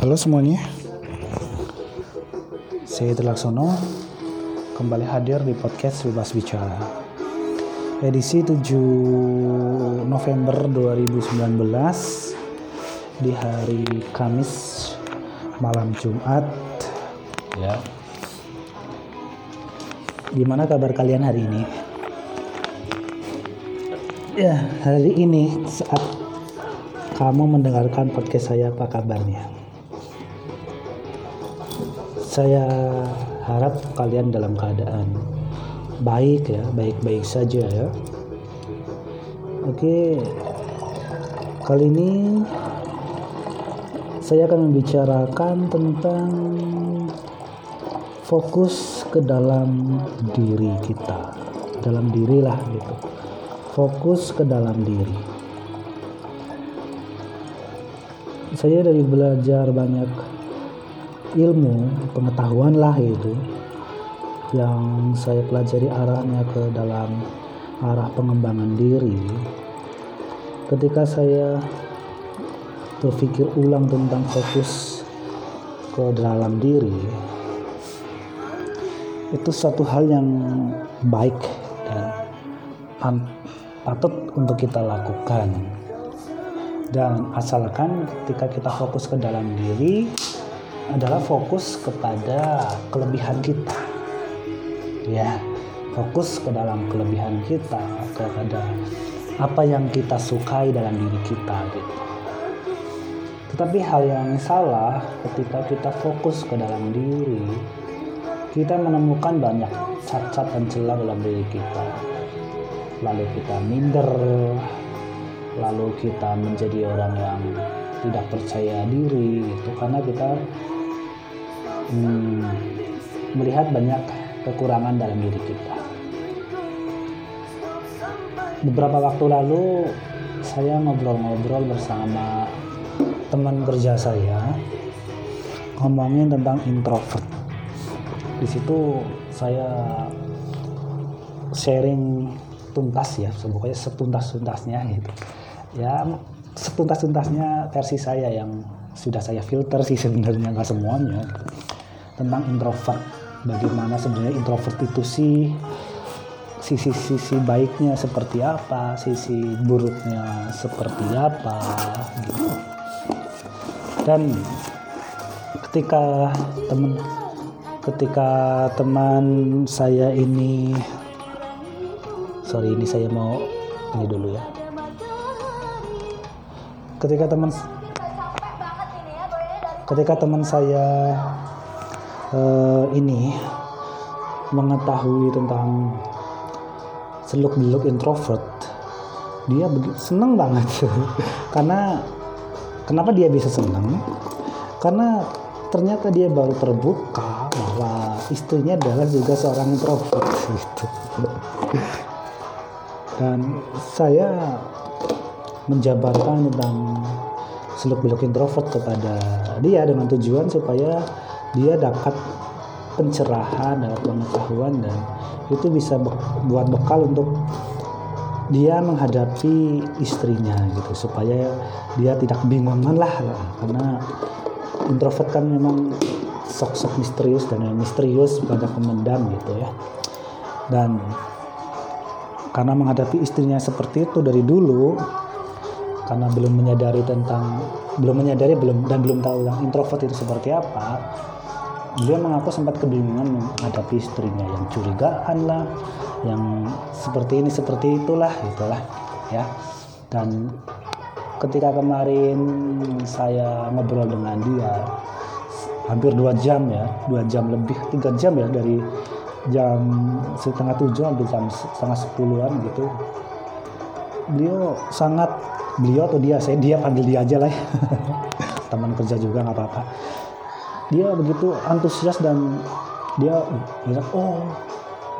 Halo semuanya, saya Laksono kembali hadir di podcast Bebas Bicara. Edisi 7 November 2019 di hari Kamis malam Jumat. Ya. Gimana kabar kalian hari ini? Ya, hari ini saat kamu mendengarkan podcast saya apa kabarnya? Saya harap kalian dalam keadaan baik ya, baik-baik saja ya. Oke, kali ini saya akan membicarakan tentang fokus ke dalam diri kita, dalam diri lah gitu. Fokus ke dalam diri. Saya dari belajar banyak ilmu pengetahuan lah itu yang saya pelajari arahnya ke dalam arah pengembangan diri. Ketika saya berpikir ulang tentang fokus ke dalam diri itu satu hal yang baik dan patut untuk kita lakukan. Dan asalkan ketika kita fokus ke dalam diri adalah fokus kepada kelebihan kita. Ya fokus ke dalam kelebihan kita kepada apa yang kita sukai dalam diri kita gitu. Tetapi hal yang salah ketika kita fokus ke dalam diri kita menemukan banyak cacat dan celah dalam diri kita. Lalu kita minder lalu kita menjadi orang yang tidak percaya diri itu karena kita hmm, melihat banyak kekurangan dalam diri kita. Beberapa waktu lalu saya ngobrol-ngobrol bersama teman kerja saya ngomongin tentang introvert. Di situ saya sharing tuntas ya, pokoknya setuntas-tuntasnya gitu. Ya setuntas-tuntasnya versi saya yang sudah saya filter sih sebenarnya nggak semuanya tentang introvert. Bagaimana sebenarnya introvert itu sih sisi-sisi baiknya seperti apa sisi buruknya seperti apa gitu. Dan ketika teman ketika teman saya ini sorry ini saya mau ini dulu ya. Ketika teman ketika teman saya uh, ini mengetahui tentang seluk beluk introvert. Dia seneng banget. Karena kenapa dia bisa seneng? Karena ternyata dia baru terbuka bahwa istrinya adalah juga seorang introvert gitu. Dan saya menjabarkan tentang seluk beluk introvert kepada dia dengan tujuan supaya dia dapat pencerahan dapat pengetahuan dan itu bisa buat bekal untuk dia menghadapi istrinya gitu supaya dia tidak bingungan lah karena introvert kan memang sok-sok misterius dan yang misterius banyak pemendam gitu ya. Dan karena menghadapi istrinya seperti itu dari dulu karena belum menyadari tentang belum menyadari belum dan belum tahu yang introvert itu seperti apa dia mengaku sempat kebingungan menghadapi istrinya yang curigaan lah yang seperti ini seperti itulah itulah ya. Dan ketika kemarin saya ngobrol dengan dia hampir dua jam ya dua jam lebih tiga jam ya dari jam setengah tujuh sampai jam setengah sepuluhan gitu. Beliau sangat beliau atau dia saya dia panggil dia aja lah ya. Teman kerja juga nggak apa-apa dia begitu antusias dan dia bilang oh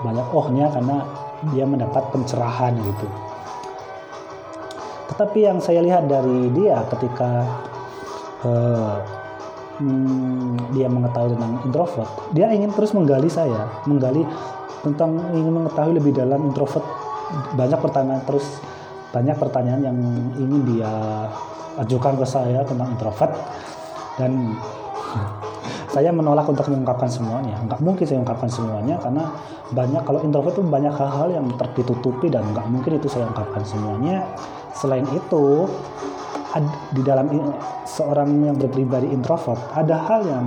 banyak ohnya karena dia mendapat pencerahan gitu. Tetapi yang saya lihat dari dia ketika uh, hmm, dia mengetahui tentang introvert dia ingin terus menggali saya menggali tentang ingin mengetahui lebih dalam introvert. Banyak pertanyaan terus banyak pertanyaan yang ingin dia ajukan ke saya tentang introvert. Dan saya menolak untuk mengungkapkan semuanya. Nggak mungkin saya ungkapkan semuanya karena banyak kalau introvert itu banyak hal-hal yang tertutupi dan nggak mungkin itu saya ungkapkan semuanya. Selain itu di dalam seorang yang berpribadi introvert ada hal yang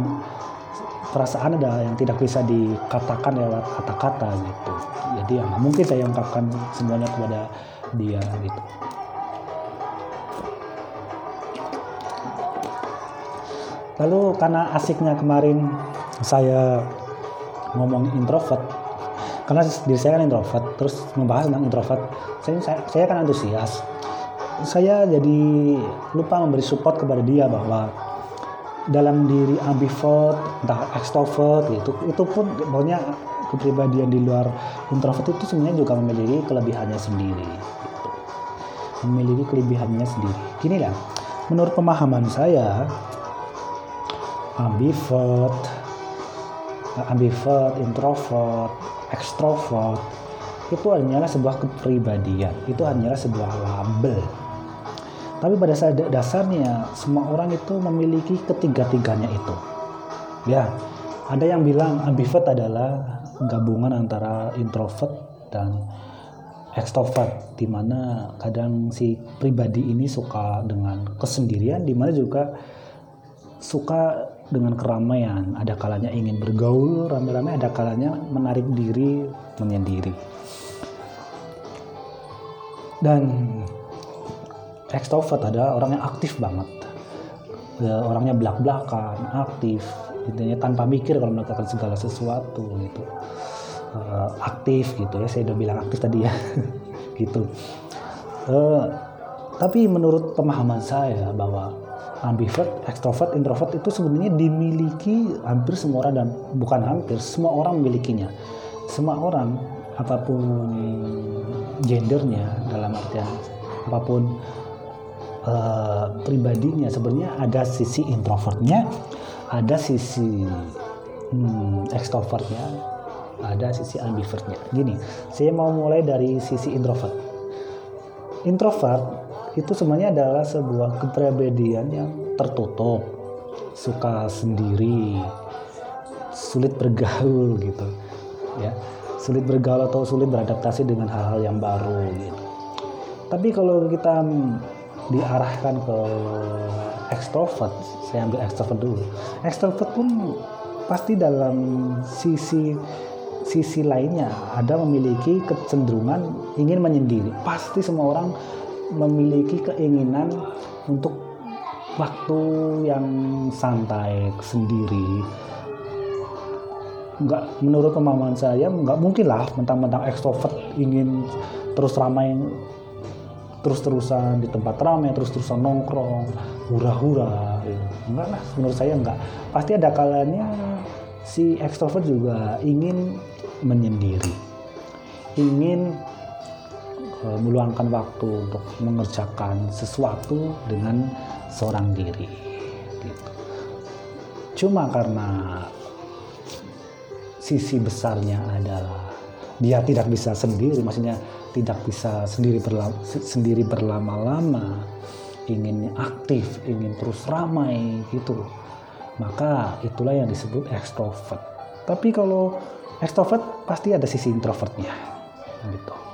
perasaan ada yang tidak bisa dikatakan lewat kata-kata gitu. Jadi ya mungkin saya ungkapkan semuanya kepada dia gitu lalu karena asiknya kemarin saya ngomong introvert karena diri saya kan introvert terus membahas tentang introvert saya, saya, saya kan antusias saya jadi lupa memberi support kepada dia bahwa dalam diri ambivert entah extrovert gitu itu pun pokoknya kepribadian di luar introvert itu sebenarnya juga memiliki kelebihannya sendiri gitu. memiliki kelebihannya sendiri gini lah menurut pemahaman saya ambivert ambivert introvert extrovert itu hanyalah sebuah kepribadian itu hanyalah sebuah label. Tapi pada saat dasarnya semua orang itu memiliki ketiga-tiganya itu. Ya ada yang bilang ambivert adalah gabungan antara introvert dan extrovert di mana kadang si pribadi ini suka dengan kesendirian di mana juga suka dengan keramaian. Ada kalanya ingin bergaul rame-rame, ada kalanya menarik diri menyendiri. Dan extrovert ada orang yang aktif banget. Ya, orangnya belak-belakan, aktif, intinya tanpa mikir kalau melakukan segala sesuatu gitu. Uh, aktif gitu ya, saya udah bilang aktif tadi ya, gitu. Uh, tapi menurut pemahaman saya bahwa ambivert, extrovert, introvert itu sebenarnya dimiliki hampir semua orang dan bukan hampir semua orang memilikinya. Semua orang apa pun gendernya dalam artian apa pun uh, pribadinya sebenarnya ada sisi introvertnya, ada sisi hmm, extrovertnya, ada sisi ambivertnya. Gini, saya mau mulai dari sisi introvert. Introvert itu sebenarnya adalah sebuah kepribadian yang tertutup, suka sendiri, sulit bergaul gitu, ya, sulit bergaul atau sulit beradaptasi dengan hal-hal yang baru gitu. Tapi kalau kita diarahkan ke ekstrovert, saya ambil ekstrovert dulu. Ekstrovert pun pasti dalam sisi sisi lainnya ada memiliki kecenderungan ingin menyendiri. Pasti semua orang memiliki keinginan untuk waktu yang santai sendiri. Nggak menurut pemahaman saya nggak mungkin lah mentang-mentang ekstrovert ingin terus ramai terus-terusan di tempat ramai terus-terusan nongkrong hura-hura enggak lah menurut saya enggak pasti ada kalanya si ekstrovert juga ingin menyendiri ingin meluangkan waktu untuk mengerjakan sesuatu dengan seorang diri gitu. Cuma karena sisi besarnya adalah dia tidak bisa sendiri, maksudnya tidak bisa sendiri berlama, sendiri berlama-lama, ingin aktif, ingin terus ramai gitu. Maka itulah yang disebut ekstrovert. Tapi kalau ekstrovert pasti ada sisi introvertnya gitu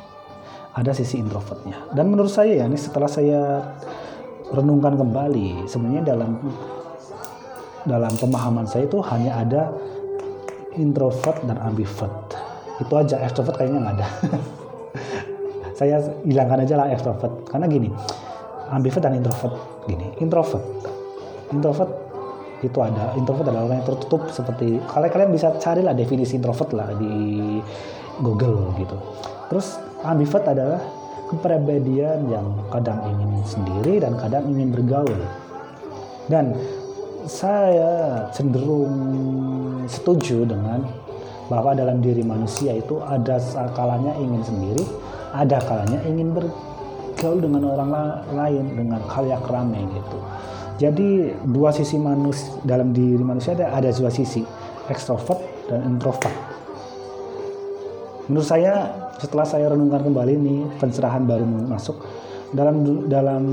ada sisi introvertnya. Dan menurut saya ya, ini setelah saya renungkan kembali, sebenarnya dalam dalam pemahaman saya itu hanya ada introvert dan ambivert. Itu aja, extrovert kayaknya nggak ada. saya hilangkan aja lah extrovert. Karena gini, ambivert dan introvert gini. Introvert, introvert itu ada introvert adalah orang yang tertutup seperti kalian kalian bisa carilah definisi introvert lah di Google gitu. Terus ambivert adalah kepribadian yang kadang ingin sendiri dan kadang ingin bergaul. Dan saya cenderung setuju dengan bahwa dalam diri manusia itu ada kalanya ingin sendiri, ada kalanya ingin bergaul dengan orang lain dengan hal yang ramai gitu. Jadi dua sisi manusia dalam diri manusia ada ada dua sisi, ekstrovert dan introvert. Menurut saya setelah saya renungkan kembali nih pencerahan baru masuk dalam dalam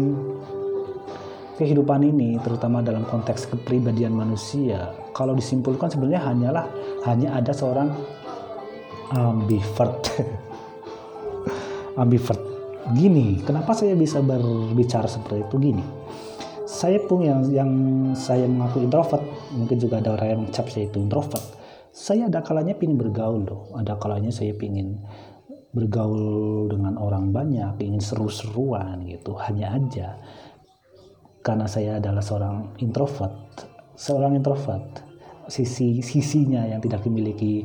kehidupan ini terutama dalam konteks kepribadian manusia kalau disimpulkan sebenarnya hanyalah hanya ada seorang ambivert. Ambivert. Gini kenapa saya bisa berbicara seperti itu? Gini saya pun yang yang saya mengaku introvert mungkin juga ada orang yang mencap saya itu introvert saya ada kalanya ingin bergaul loh ada kalanya saya ingin bergaul dengan orang banyak ingin seru-seruan gitu hanya aja. Karena saya adalah seorang introvert seorang introvert. Sisi sisinya yang tidak dimiliki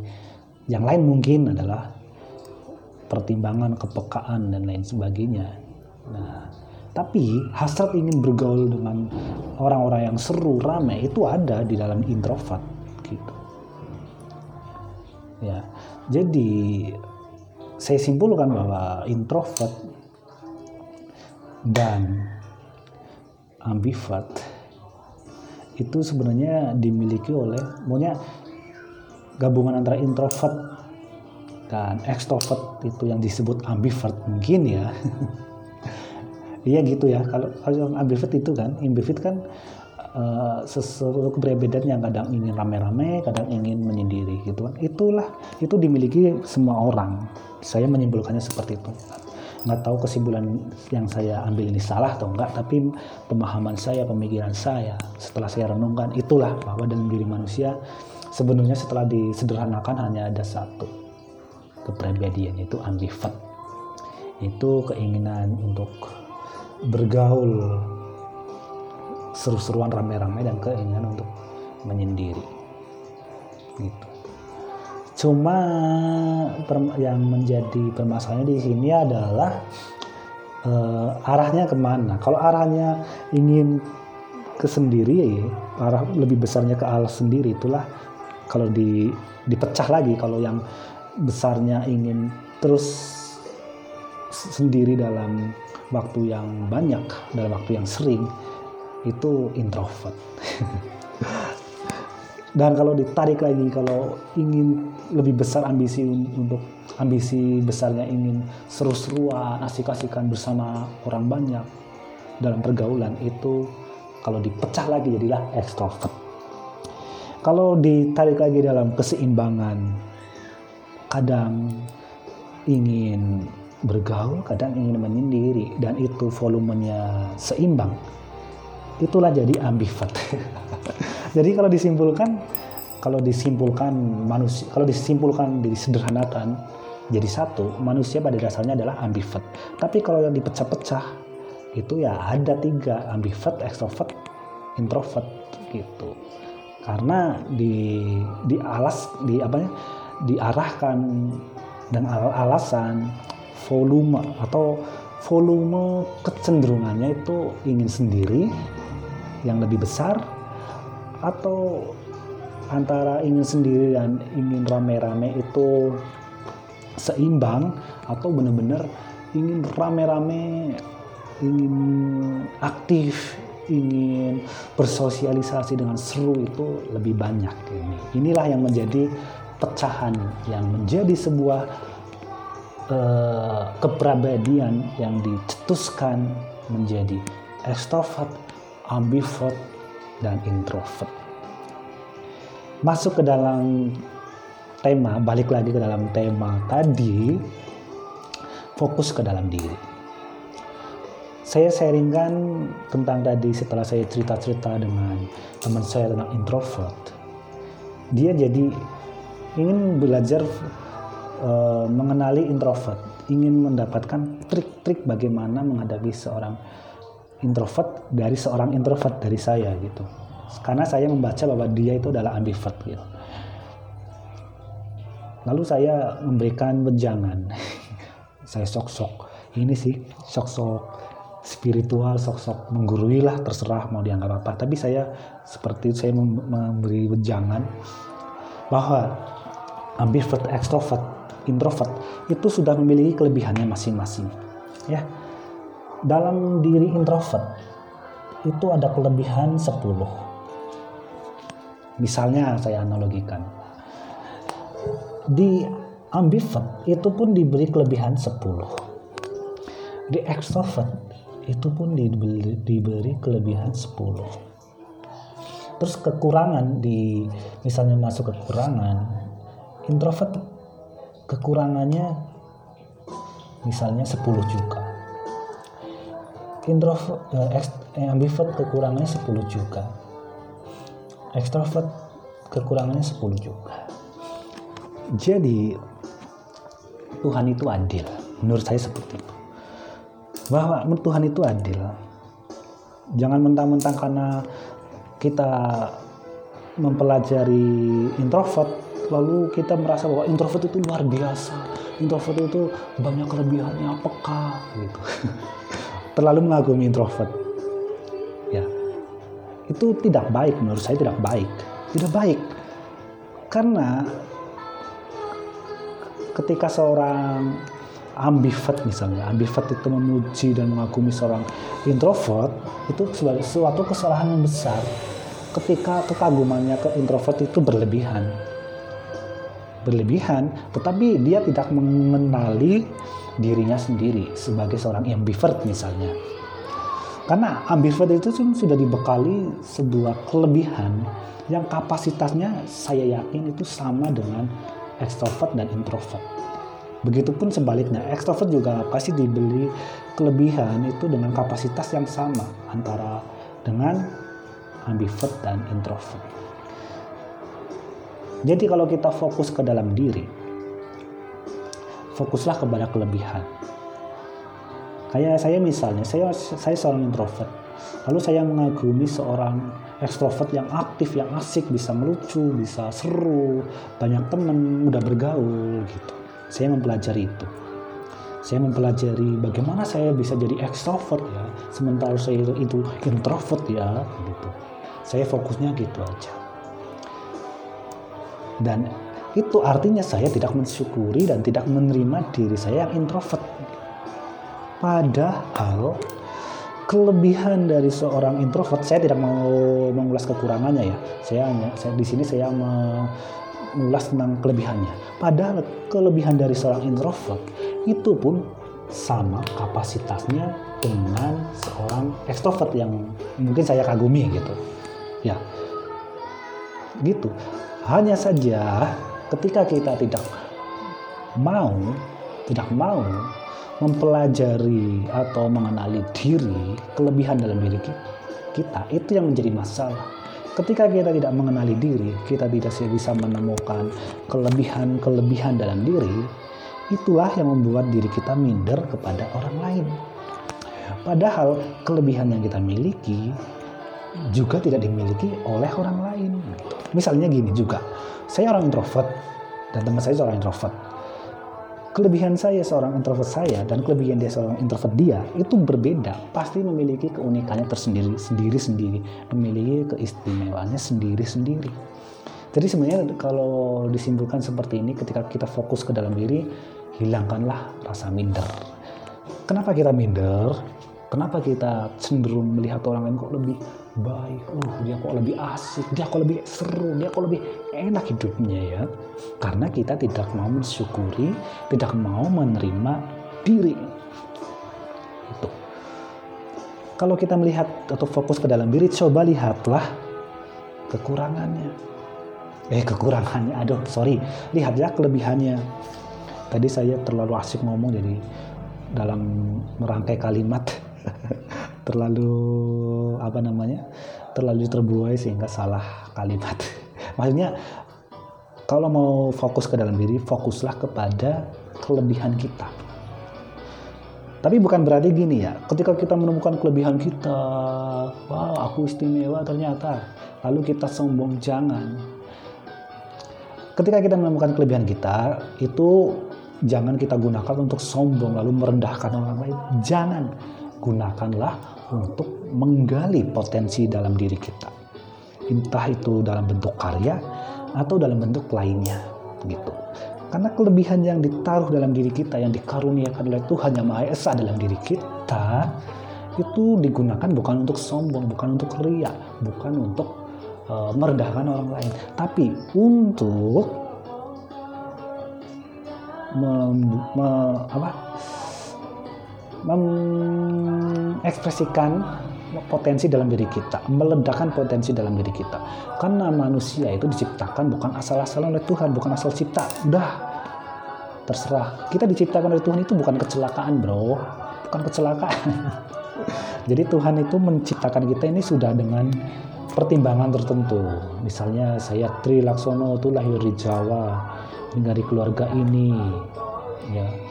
yang lain mungkin adalah pertimbangan kepekaan dan lain sebagainya. Nah tapi hasrat ingin bergaul dengan orang-orang yang seru, ramai itu ada di dalam introvert. Ya. Jadi saya simpulkan bahwa introvert dan ambivert itu sebenarnya dimiliki oleh maunya gabungan antara introvert dan extrovert itu yang disebut ambivert. Mungkin ya. Iya gitu ya. Kalau kalau ambivert itu kan ambivert kan uh, sesuatu keberbedaan yang kadang ingin rame-rame kadang ingin menyendiri gitu kan. Itulah itu dimiliki semua orang. Saya menyimpulkannya seperti itu. Nggak tahu kesimpulan yang saya ambil ini salah atau enggak tapi pemahaman saya pemikiran saya setelah saya renungkan itulah bahwa dalam diri manusia sebenarnya setelah disederhanakan hanya ada satu. Kepribadian itu ambivert. Itu keinginan untuk bergaul seru-seruan rame-rame dan keinginan untuk menyendiri. Gitu. Cuma yang menjadi permasalahannya di sini adalah uh, arahnya ke mana? Kalau arahnya ingin ke sendiri arah lebih besarnya ke Allah sendiri itulah kalau di dipecah lagi kalau yang besarnya ingin terus sendiri dalam waktu yang banyak dalam waktu yang sering itu introvert. Dan kalau ditarik lagi kalau ingin lebih besar ambisi untuk ambisi besarnya ingin seru-seruan asik-asikan bersama orang banyak dalam pergaulan itu kalau dipecah lagi jadilah extrovert kalau ditarik lagi dalam keseimbangan kadang ingin bergaul kadang ingin menyendiri dan itu volumenya seimbang itulah jadi ambivert. Jadi kalau disimpulkan kalau disimpulkan manusia kalau disimpulkan disederhanakan jadi satu manusia pada dasarnya adalah ambivert. Tapi kalau yang dipecah-pecah itu ya ada tiga ambivert extrovert introvert gitu. Karena di di alas di apa ya diarahkan dan alasan volume atau volume kecenderungannya itu ingin sendiri yang lebih besar atau antara ingin sendiri dan ingin rame-rame itu seimbang atau benar-benar ingin rame-rame ingin aktif ingin bersosialisasi dengan seru itu lebih banyak ini. Inilah yang menjadi pecahan yang menjadi sebuah eh, kepribadian yang dicetuskan menjadi extrovert, ambivert, dan introvert. Masuk ke dalam tema, balik lagi ke dalam tema tadi, fokus ke dalam diri. Saya sharingkan tentang tadi setelah saya cerita-cerita dengan teman saya tentang introvert. Dia jadi ingin belajar uh, mengenali introvert, ingin mendapatkan trik-trik bagaimana menghadapi seorang introvert dari seorang introvert dari saya gitu. Karena saya membaca bahwa dia itu adalah ambivert gitu. Lalu saya memberikan wejangan. saya sok-sok ini sih sok-sok spiritual sok-sok menggurui lah terserah mau dianggap apa tapi saya seperti itu saya memberi wejangan bahwa ambivert extrovert introvert itu sudah memiliki kelebihannya masing-masing. Ya. Dalam diri introvert itu ada kelebihan 10. Misalnya saya analogikan. Di ambivert itu pun diberi kelebihan 10. Di extrovert itu pun diberi, diberi kelebihan 10 terus kekurangan di misalnya masuk kekurangan introvert kekurangannya misalnya 10 juga introvert eh, eh, ambivert kekurangannya 10 juga. Ekstrovert kekurangannya 10 juga. Jadi Tuhan itu adil menurut saya seperti itu. Bahwa Tuhan itu adil. Jangan mentang-mentang karena kita mempelajari introvert lalu kita merasa bahwa introvert itu luar biasa. Introvert itu banyak kelebihannya peka gitu terlalu mengagumi introvert. Ya. Itu tidak baik menurut saya tidak baik. Tidak baik. Karena ketika seorang ambivert misalnya ambivert itu memuji dan mengagumi seorang introvert itu sebagai suatu kesalahan yang besar. Ketika kekagumannya ke introvert itu berlebihan. Berlebihan tetapi dia tidak mengenali dirinya sendiri sebagai seorang ambivert misalnya karena ambivert itu sudah dibekali sebuah kelebihan yang kapasitasnya saya yakin itu sama dengan ekstrovert dan introvert. Begitupun sebaliknya, ekstrovert juga pasti dibeli kelebihan itu dengan kapasitas yang sama antara dengan ambivert dan introvert. Jadi kalau kita fokus ke dalam diri, fokuslah kepada kelebihan. Kayak saya misalnya, saya saya seorang introvert. Lalu saya mengagumi seorang ekstrovert yang aktif, yang asik, bisa melucu, bisa seru, banyak teman, mudah bergaul gitu. Saya mempelajari itu. Saya mempelajari bagaimana saya bisa jadi ekstrovert ya, sementara saya itu, itu introvert ya gitu. Saya fokusnya gitu aja. Dan itu artinya saya tidak mensyukuri dan tidak menerima diri saya yang introvert. Padahal kelebihan dari seorang introvert saya tidak mau mengulas kekurangannya ya. Saya hanya saya di sini saya mengulas tentang kelebihannya. Padahal kelebihan dari seorang introvert itu pun sama kapasitasnya dengan seorang extrovert yang mungkin saya kagumi gitu. Ya. Gitu. Hanya saja ketika kita tidak mau tidak mau mempelajari atau mengenali diri, kelebihan dalam diri kita, itu yang menjadi masalah. Ketika kita tidak mengenali diri, kita tidak bisa menemukan kelebihan-kelebihan dalam diri, itulah yang membuat diri kita minder kepada orang lain. Padahal kelebihan yang kita miliki juga tidak dimiliki oleh orang lain. Misalnya gini juga, saya orang introvert dan teman saya seorang introvert. Kelebihan saya seorang introvert saya dan kelebihan dia seorang introvert dia itu berbeda. Pasti memiliki keunikannya tersendiri sendiri sendiri. Memiliki keistimewaannya sendiri sendiri. Jadi sebenarnya kalau disimpulkan seperti ini ketika kita fokus ke dalam diri hilangkanlah rasa minder. Kenapa kita minder kenapa kita cenderung melihat orang lain kok lebih baik, uh dia kok lebih asik, dia kok lebih seru, dia kok lebih enak hidupnya ya. Karena kita tidak mau mensyukuri, tidak mau menerima diri. Itu. Kalau kita melihat atau fokus ke dalam diri, coba lihatlah kekurangannya. Eh kekurangannya, aduh sorry, lihat ya kelebihannya. Tadi saya terlalu asik ngomong jadi dalam merangkai kalimat terlalu apa namanya terlalu terbuai sehingga salah kalimat. Maksudnya kalau mau fokus ke dalam diri fokuslah kepada kelebihan kita. Tapi bukan berarti gini ya ketika kita menemukan kelebihan kita wow aku istimewa ternyata lalu kita sombong jangan. Ketika kita menemukan kelebihan kita itu jangan kita gunakan untuk sombong lalu merendahkan orang lain. Jangan gunakanlah untuk menggali potensi dalam diri kita. Entah itu dalam bentuk karya atau dalam bentuk lainnya, gitu. Karena kelebihan yang ditaruh dalam diri kita, yang dikaruniakan oleh Tuhan yang Maha Esa dalam diri kita, itu digunakan bukan untuk sombong, bukan untuk ria, bukan untuk uh, merendahkan orang lain, tapi untuk me, me, apa, mengekspresikan potensi dalam diri kita, meledakkan potensi dalam diri kita. Karena manusia itu diciptakan bukan asal-asalan oleh Tuhan, bukan asal cipta. Udah, terserah. Kita diciptakan oleh Tuhan itu bukan kecelakaan, bro. Bukan kecelakaan. Jadi Tuhan itu menciptakan kita ini sudah dengan pertimbangan tertentu. Misalnya saya Tri Laksono itu lahir di Jawa dari keluarga ini, ya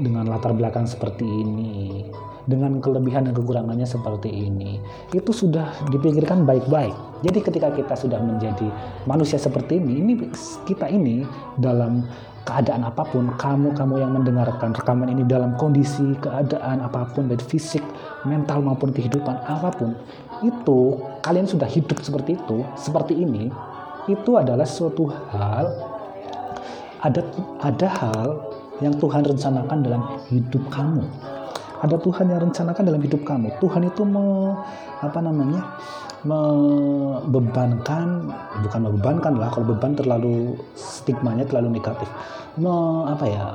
dengan latar belakang seperti ini dengan kelebihan dan kekurangannya seperti ini itu sudah dipikirkan baik-baik. Jadi ketika kita sudah menjadi manusia seperti ini ini kita ini dalam keadaan apa pun kamu kamu yang mendengarkan rekaman ini dalam kondisi keadaan apa pun baik fisik mental maupun kehidupan apa pun itu kalian sudah hidup seperti itu seperti ini itu adalah suatu hal ada ada hal yang Tuhan rencanakan dalam hidup kamu ada Tuhan yang rencanakan dalam hidup kamu. Tuhan itu me, apa namanya? membebankan bukan membebankan lah kalau beban terlalu stigmanya terlalu negatif me, apa ya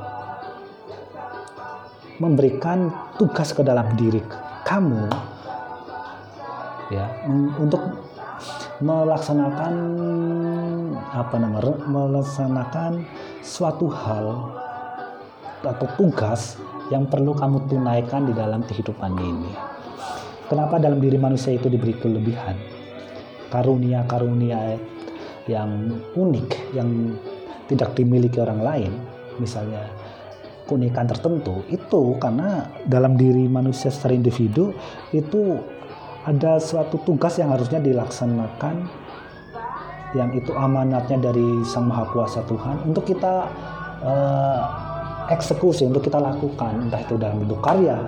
memberikan tugas ke dalam diri kamu ya untuk melaksanakan apa namanya melaksanakan suatu hal atau tugas yang perlu kamu tunaikan di dalam kehidupan ini. Kenapa dalam diri manusia itu diberi kelebihan? Karunia-karunia yang unik, yang tidak dimiliki orang lain, misalnya keunikan tertentu, itu karena dalam diri manusia secara individu itu ada suatu tugas yang harusnya dilaksanakan yang itu amanatnya dari Sang Maha Kuasa Tuhan untuk kita uh, eksekusi untuk kita lakukan entah itu dalam bentuk karya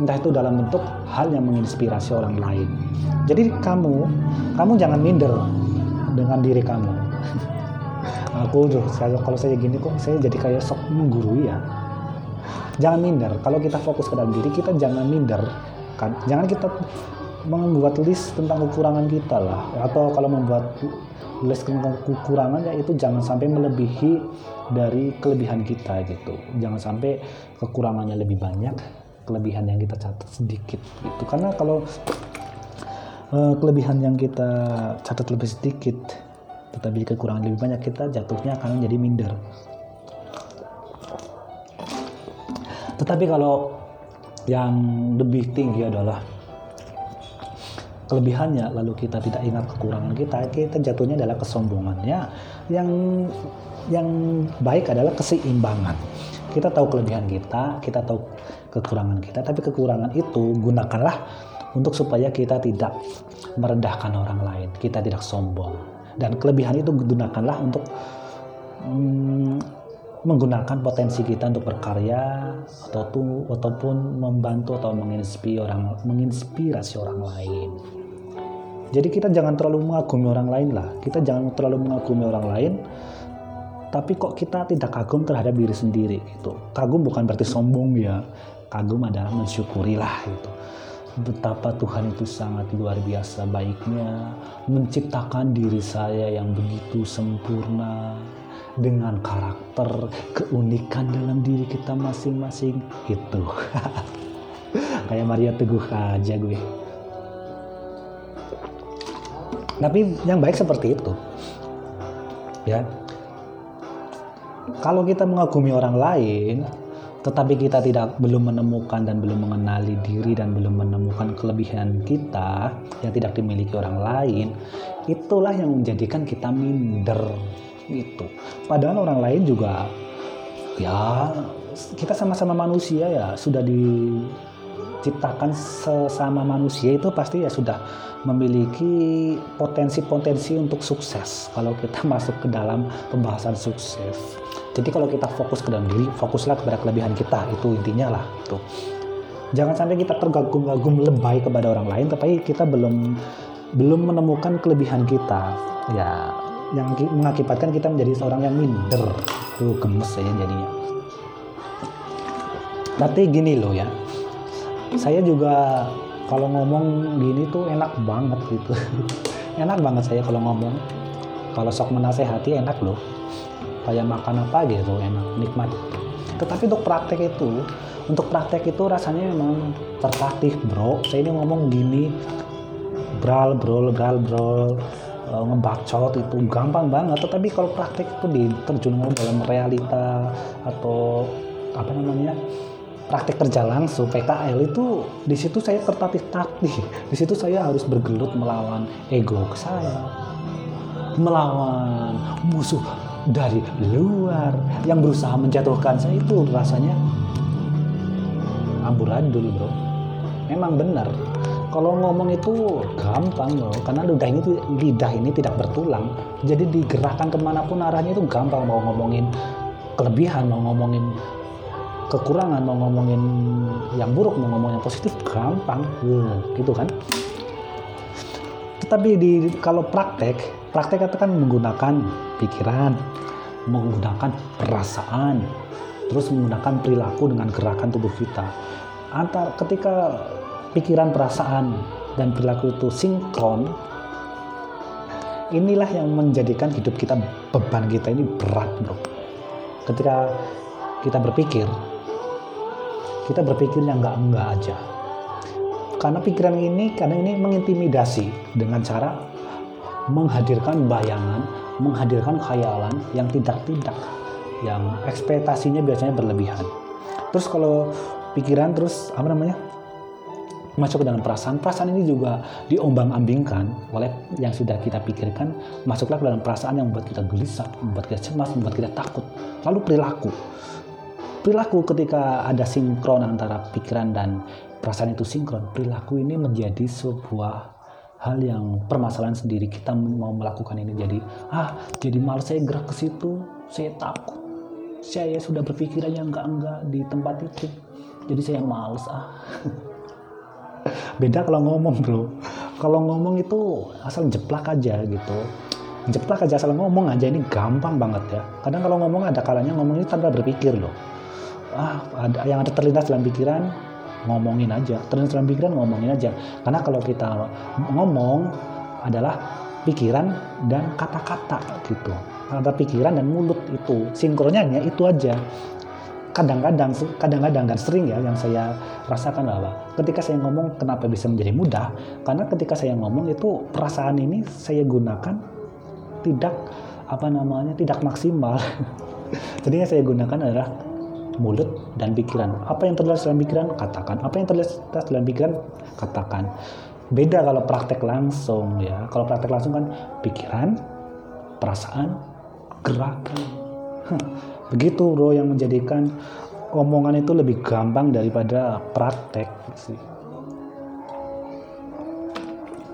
entah itu dalam bentuk hal yang menginspirasi orang lain. Jadi kamu kamu jangan minder dengan diri kamu. Aku tuh kalau saya gini kok saya jadi kayak sok menggurui ya. Jangan minder. Kalau kita fokus ke dalam diri kita jangan minder. Kan jangan kita membuat list tentang kekurangan kita lah. Atau kalau membuat list tentang kekurangan ya itu jangan sampai melebihi dari kelebihan kita gitu. Jangan sampai kekurangannya lebih banyak kelebihan yang kita catat sedikit itu karena kalau uh, kelebihan yang kita catat lebih sedikit tetapi kekurangan lebih banyak kita jatuhnya akan menjadi minder. Tetapi kalau yang lebih tinggi adalah kelebihannya lalu kita tidak ingat kekurangan kita kita jatuhnya adalah kesombongannya. Yang yang baik adalah keseimbangan. Kita tahu kelebihan kita kita tahu kekurangan kita tapi kekurangan itu gunakanlah untuk supaya kita tidak merendahkan orang lain kita tidak sombong. Dan kelebihan itu gunakanlah untuk hmm, menggunakan potensi kita untuk berkarya ataupun ataupun membantu atau menginspirasi orang menginspirasi orang lain. Jadi kita jangan terlalu mengagumi orang lain lah. Kita jangan terlalu mengagumi orang lain. Tapi kok kita tidak kagum terhadap diri sendiri gitu. Kagum bukan berarti sombong ya. Kagum adalah mensyukurilah gitu. Betapa Tuhan itu sangat luar biasa baiknya menciptakan diri saya yang begitu sempurna dengan karakter keunikan dalam diri kita masing-masing itu. Kayak Maria Teguh aja gue tapi yang baik seperti itu. Ya. Kalau kita mengagumi orang lain tetapi kita tidak belum menemukan dan belum mengenali diri dan belum menemukan kelebihan kita yang tidak dimiliki orang lain itulah yang menjadikan kita minder itu padahal orang lain juga ya kita sama-sama manusia ya sudah diciptakan sesama manusia itu pasti ya sudah memiliki potensi-potensi untuk sukses kalau kita masuk ke dalam pembahasan sukses. Jadi kalau kita fokus ke dalam diri, fokuslah kepada kelebihan kita, itu intinya lah. Tuh. Jangan sampai kita tergagum-gagum lebay kepada orang lain, tapi kita belum belum menemukan kelebihan kita. Ya, yang mengakibatkan kita menjadi seorang yang minder. Tuh gemes ya jadinya. Tapi gini loh ya, saya juga kalau ngomong gini tuh enak banget gitu. Enak banget saya kalau ngomong. Kalau sok menasehati enak loh. Kayak makan apa gitu enak nikmat. Tetapi untuk praktek itu untuk praktek itu rasanya memang tertatih bro. Saya ini ngomong gini bral brol bral brol e, ngebacot itu gampang banget. Tetapi kalau praktek itu diterjunkan dalam realita atau apa namanya praktek kerja langsung PKL itu di situ saya tertatih-tatih di situ saya harus bergelut melawan ego saya. Melawan musuh dari luar yang berusaha menjatuhkan saya. Itu rasanya amburadul bro. Memang benar. Kalau ngomong itu gampang loh karena lidah ini lidah ini tidak bertulang. Jadi digerakkan ke mana pun arahnya itu gampang mau ngomongin kelebihan mau ngomongin kekurangan mau ngomongin yang buruk mau ngomongin yang positif gampang. Gitu kan? Tetapi di kalau praktek praktek itu kan menggunakan pikiran menggunakan perasaan terus menggunakan perilaku dengan gerakan tubuh kita. Antar ketika pikiran perasaan dan perilaku itu sinkron inilah yang menjadikan hidup kita beban kita ini berat bro. Ketika kita berpikir kita berpikir yang enggak-enggak aja. Karena pikiran ini karena ini mengintimidasi dengan cara menghadirkan bayangan menghadirkan khayalan yang tidak-tidak yang ekspektasinya biasanya berlebihan. Terus kalau pikiran terus apa namanya masuk ke dalam perasaan perasaan ini juga diombang-ambingkan oleh yang sudah kita pikirkan masuklah ke dalam perasaan yang membuat kita gelisah membuat kita cemas membuat kita takut. Lalu perilaku perilaku ketika ada sinkron antara pikiran dan perasaan itu sinkron perilaku ini menjadi sebuah hal yang permasalahan sendiri. Kita mau melakukan ini jadi ah jadi malas saya gerak ke situ saya takut saya sudah berpikiran yang enggak enggak di tempat itu jadi saya males ah. Beda kalau ngomong bro. Kalau ngomong itu asal jeplak aja gitu. Jeplak aja asal ngomong aja ini gampang banget ya. Kadang kalau ngomong ada kalanya ngomong ini tanpa berpikir loh ah ada yang ada terlintas dalam pikiran ngomongin aja. Terlintas dalam pikiran ngomongin aja. Karena kalau kita ngomong adalah pikiran dan kata-kata gitu. Antara pikiran dan mulut itu. Sinkronnya itu aja. Kadang-kadang kadang-kadang dan sering ya yang saya rasakan bahwa ketika saya ngomong kenapa bisa menjadi mudah? Karena ketika saya ngomong itu perasaan ini saya gunakan tidak apa namanya tidak maksimal. Jadi yang saya gunakan adalah mulut dan pikiran. Apa yang terlihat dalam pikiran? Katakan. Apa yang terlihat dalam pikiran? Katakan. Beda kalau praktek langsung ya. Kalau praktek langsung kan pikiran perasaan gerakan. Begitu bro yang menjadikan omongan itu lebih gampang daripada praktek sih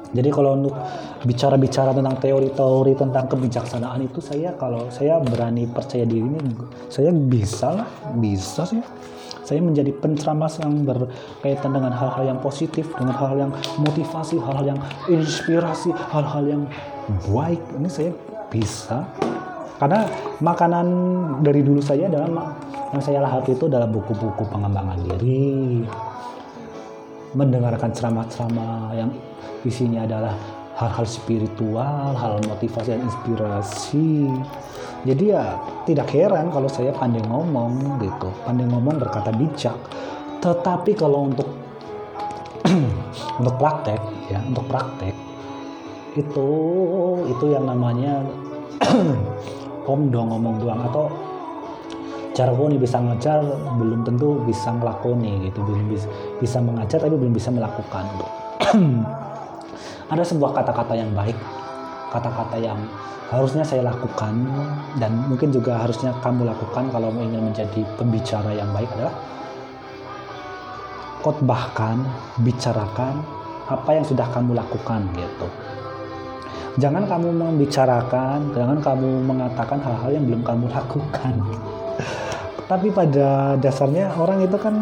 jadi kalau untuk bicara-bicara tentang teori-teori tentang kebijaksanaan itu saya kalau saya berani percaya diri ini saya bisa lah bisa sih. Saya menjadi penceramah yang berkaitan dengan hal-hal yang positif dengan hal-hal yang motivasi hal-hal yang inspirasi hal-hal yang baik. Ini saya bisa. Karena makanan dari dulu saya adalah yang saya lahap itu adalah buku-buku pengembangan diri. Mendengarkan ceramah-ceramah yang isinya adalah hal-hal spiritual, hal motivasi dan inspirasi. Jadi ya tidak heran kalau saya pandai ngomong gitu, pandai ngomong berkata bijak. Tetapi kalau untuk untuk praktek ya, untuk praktek itu itu yang namanya om dong ngomong doang atau nih bisa ngajar belum tentu bisa ngelakoni gitu belum bisa, bisa mengajar tapi belum bisa melakukan ada sebuah kata-kata yang baik kata-kata yang harusnya saya lakukan dan mungkin juga harusnya kamu lakukan kalau ingin menjadi pembicara yang baik adalah khotbahkan bicarakan apa yang sudah kamu lakukan gitu jangan kamu membicarakan, jangan kamu mengatakan hal-hal yang belum kamu lakukan. Tapi pada dasarnya orang itu kan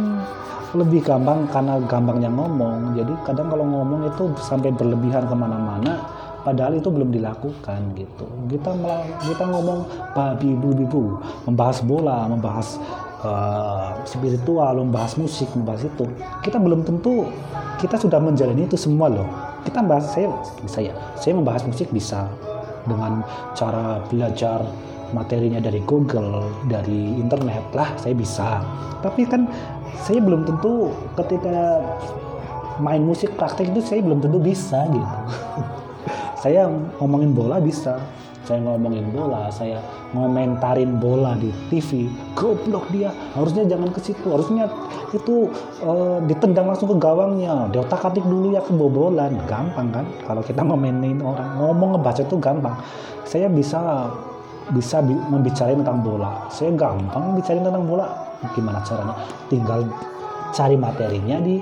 lebih gampang karena gampangnya ngomong. Jadi kadang kalau ngomong itu sampai berlebihan ke mana-mana, padahal itu belum dilakukan gitu. Kita kita ngomong babi ibu ibu, membahas bola, membahas uh, spiritual, membahas musik, membahas itu. Kita belum tentu kita sudah menjalani itu semua loh kita bahas saya saya saya membahas musik bisa dengan cara belajar materinya dari Google, dari internet lah saya bisa. Tapi kan saya belum tentu ketika main musik praktek itu saya belum tentu bisa gitu. saya ngomongin bola bisa, saya ngomongin bola, saya ngomentarin bola di TV, goblok dia. Harusnya jangan ke situ, harusnya itu uh, ditendang langsung ke gawangnya. Dia otak atik dulu ya kebobolan, gampang kan? Kalau kita ngomenin orang, ngomong ngebaca itu gampang. Saya bisa bisa bi membicarain tentang bola. Saya gampang bicarain tentang bola. Gimana caranya? Tinggal cari materinya di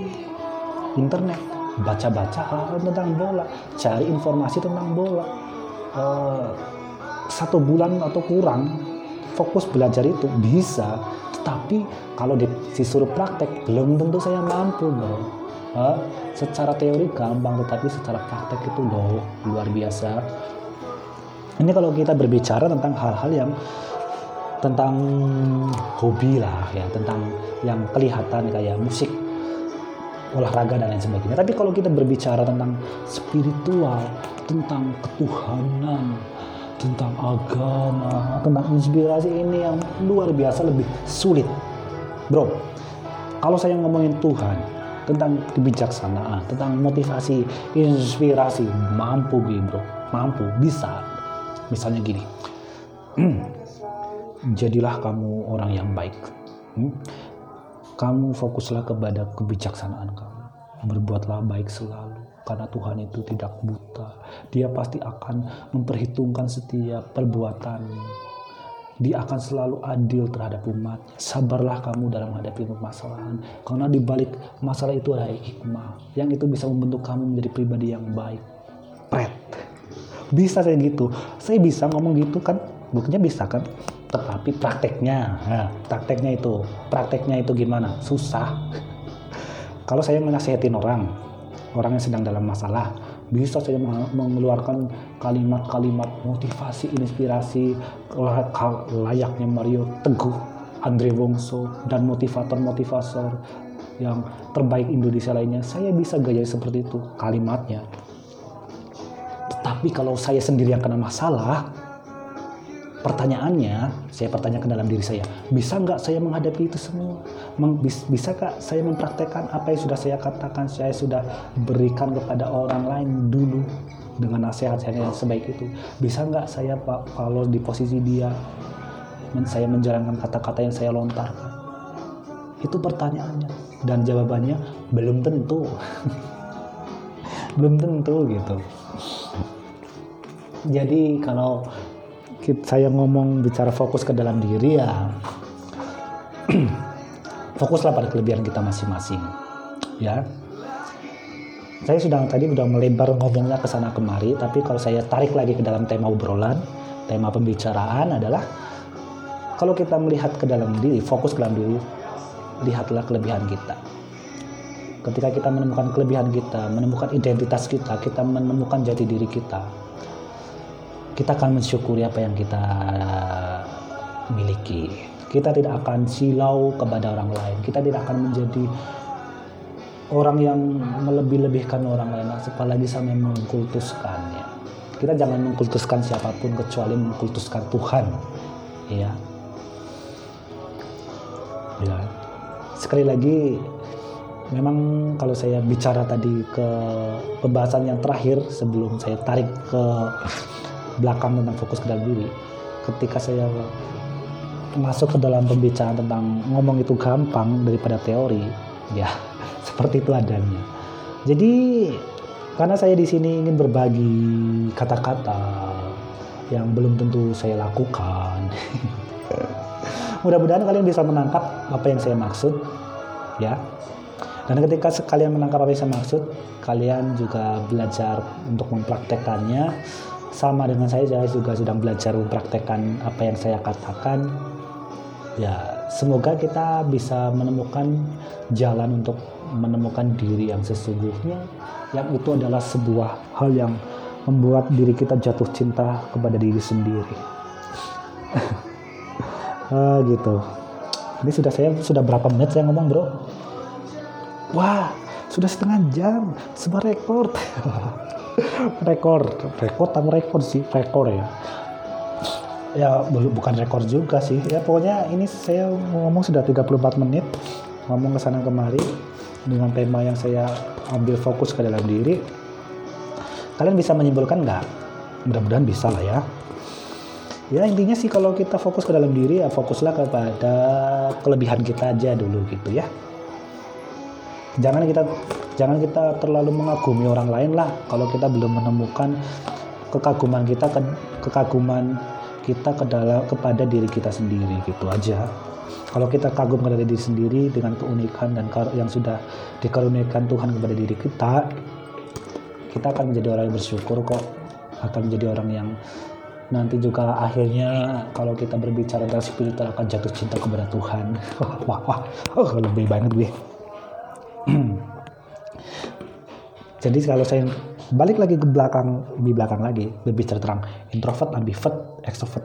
internet, baca-baca hal tentang bola, cari informasi tentang bola. Uh, satu bulan atau kurang fokus belajar itu. Bisa. Tetapi kalau disuruh praktek belum tentu saya mampu loh uh, secara teori gampang tetapi secara praktek itu loh luar biasa. Ini kalau kita berbicara tentang hal-hal yang tentang hobi lah ya tentang yang kelihatan kayak musik olahraga dan lain sebagainya tapi kalau kita berbicara tentang spiritual tentang ketuhanan tentang agama, tentang inspirasi ini yang luar biasa lebih sulit. Bro, kalau saya ngomongin Tuhan, tentang kebijaksanaan, tentang motivasi, inspirasi, mampu bro, mampu, bisa. Misalnya gini, jadilah kamu orang yang baik. Hmm? Kamu fokuslah kepada kebijaksanaan kamu. Berbuatlah baik selalu karena Tuhan itu tidak buta. Dia pasti akan memperhitungkan setiap perbuatan. Dia akan selalu adil terhadap umat. Sabarlah kamu dalam menghadapi permasalahan. Karena di balik masalah itu ada hikmah. Yang itu bisa membentuk kamu menjadi pribadi yang baik. Pret. Bisa saya gitu. Saya bisa ngomong gitu kan. Buktinya bisa kan. Tetapi prakteknya. Nah, prakteknya itu. Prakteknya itu gimana? Susah. Kalau saya menasihatin orang, orang yang sedang dalam masalah bisa saja mengeluarkan kalimat-kalimat motivasi inspirasi layaknya Mario Teguh Andre Wongso dan motivator-motivator yang terbaik Indonesia lainnya saya bisa gaya seperti itu kalimatnya tetapi kalau saya sendiri yang kena masalah pertanyaannya saya pertanyakan dalam diri saya bisa nggak saya menghadapi itu semua? Bisa nggak saya mempraktekkan apa yang sudah saya katakan saya sudah berikan kepada orang lain dulu dengan nasihat saya yang sebaik itu? Bisa nggak saya pak kalau di posisi dia saya menjalankan kata-kata yang saya lontarkan? Itu pertanyaannya. Dan jawabannya belum tentu. Belum tentu gitu. Jadi kalau saya ngomong bicara fokus ke dalam diri ya. Fokuslah pada kelebihan kita masing-masing ya. Saya sudah tadi sudah melebar ngomongnya ke sana kemari tapi kalau saya tarik lagi ke dalam tema obrolan tema pembicaraan adalah kalau kita melihat ke dalam diri fokus ke dalam diri lihatlah kelebihan kita. Ketika kita menemukan kelebihan kita menemukan identitas kita kita menemukan jati diri kita kita akan mensyukuri apa yang kita miliki. Kita tidak akan silau kepada orang lain. Kita tidak akan menjadi orang yang melebih-lebihkan orang lain, apalagi sampai mengkultuskannya. Kita jangan mengkultuskan siapa pun kecuali mengkultuskan Tuhan. Ya. Ya. Sekali lagi memang kalau saya bicara tadi ke pembahasan yang terakhir sebelum saya tarik ke belakang tentang fokus ke dalam diri. Ketika saya masuk ke dalam pembicaraan tentang ngomong itu gampang daripada teori ya seperti itu adanya. Jadi karena saya di sini ingin berbagi kata-kata yang belum tentu saya lakukan. Mudah-mudahan kalian bisa menangkap apa yang saya maksud ya. Dan ketika kalian menangkap apa yang saya maksud kalian juga belajar untuk mempraktekannya sama dengan saya. Saya juga sedang belajar mempraktekkan apa yang saya katakan. Ya semoga kita bisa menemukan jalan untuk menemukan diri yang sesungguhnya yang itu adalah sebuah hal yang membuat diri kita jatuh cinta kepada diri sendiri. Uh, gitu. Ini sudah saya sudah berapa menit saya ngomong bro? Wah sudah setengah jam. Sebuah rekor rekor rekor tapi rekor sih rekor ya. Ya bukan rekor juga sih. Ya pokoknya ini saya ngomong sudah 34 menit ngomong ke sana kemari dengan tema yang saya ambil fokus ke dalam diri. Kalian bisa menyimpulkan nggak? Mudah-mudahan bisa lah ya. Ya intinya sih kalau kita fokus ke dalam diri ya fokuslah kepada kelebihan kita aja dulu gitu ya. Jangan kita jangan kita terlalu mengagumi orang lain lah. Kalau kita belum menemukan kekaguman kita ke, kekaguman kita ke dalam kepada diri kita sendiri gitu aja. Kalau kita kagum kepada diri sendiri dengan keunikan dan yang sudah dikaruniakan Tuhan kepada diri kita kita akan menjadi orang yang bersyukur kok. Akan menjadi orang yang nanti juga akhirnya kalau kita berbicara tentang spiritual akan jatuh cinta kepada Tuhan. Wah wah. Oh lebih banget gue jadi kalau saya balik lagi ke belakang di belakang lagi berbicara tentang introvert ambivert extrovert.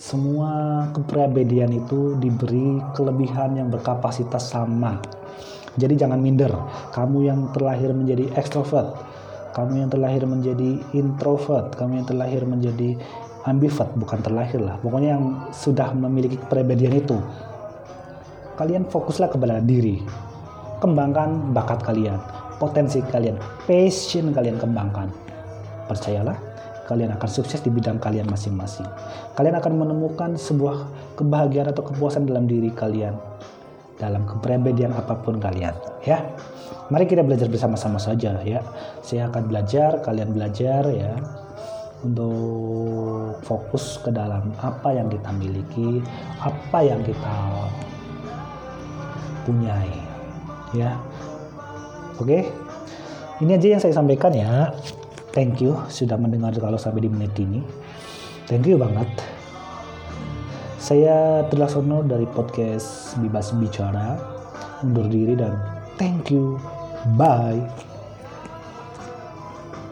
Semua kepribadian itu diberi kelebihan yang berkapasitas sama. Jadi jangan minder. Kamu yang terlahir menjadi extrovert kamu yang terlahir menjadi introvert kamu yang terlahir menjadi ambivert bukan terlahir lah. Pokoknya yang sudah memiliki kepribadian itu kalian fokuslah kepada diri. Kembangkan bakat kalian potensi kalian, passion kalian kembangkan. Percayalah, kalian akan sukses di bidang kalian masing-masing. Kalian akan menemukan sebuah kebahagiaan atau kepuasan dalam diri kalian dalam kepribadian apa pun kalian, ya. Mari kita belajar bersama-sama saja ya. Saya akan belajar, kalian belajar ya untuk fokus ke dalam apa yang kita miliki, apa yang kita punyai. Ya, Oke, ini aja yang saya sampaikan ya. Thank you sudah mendengar kalau sampai di menit ini. Thank you banget. Saya Trilaksono dari podcast Bebas Bicara. Undur diri dan thank you. Bye.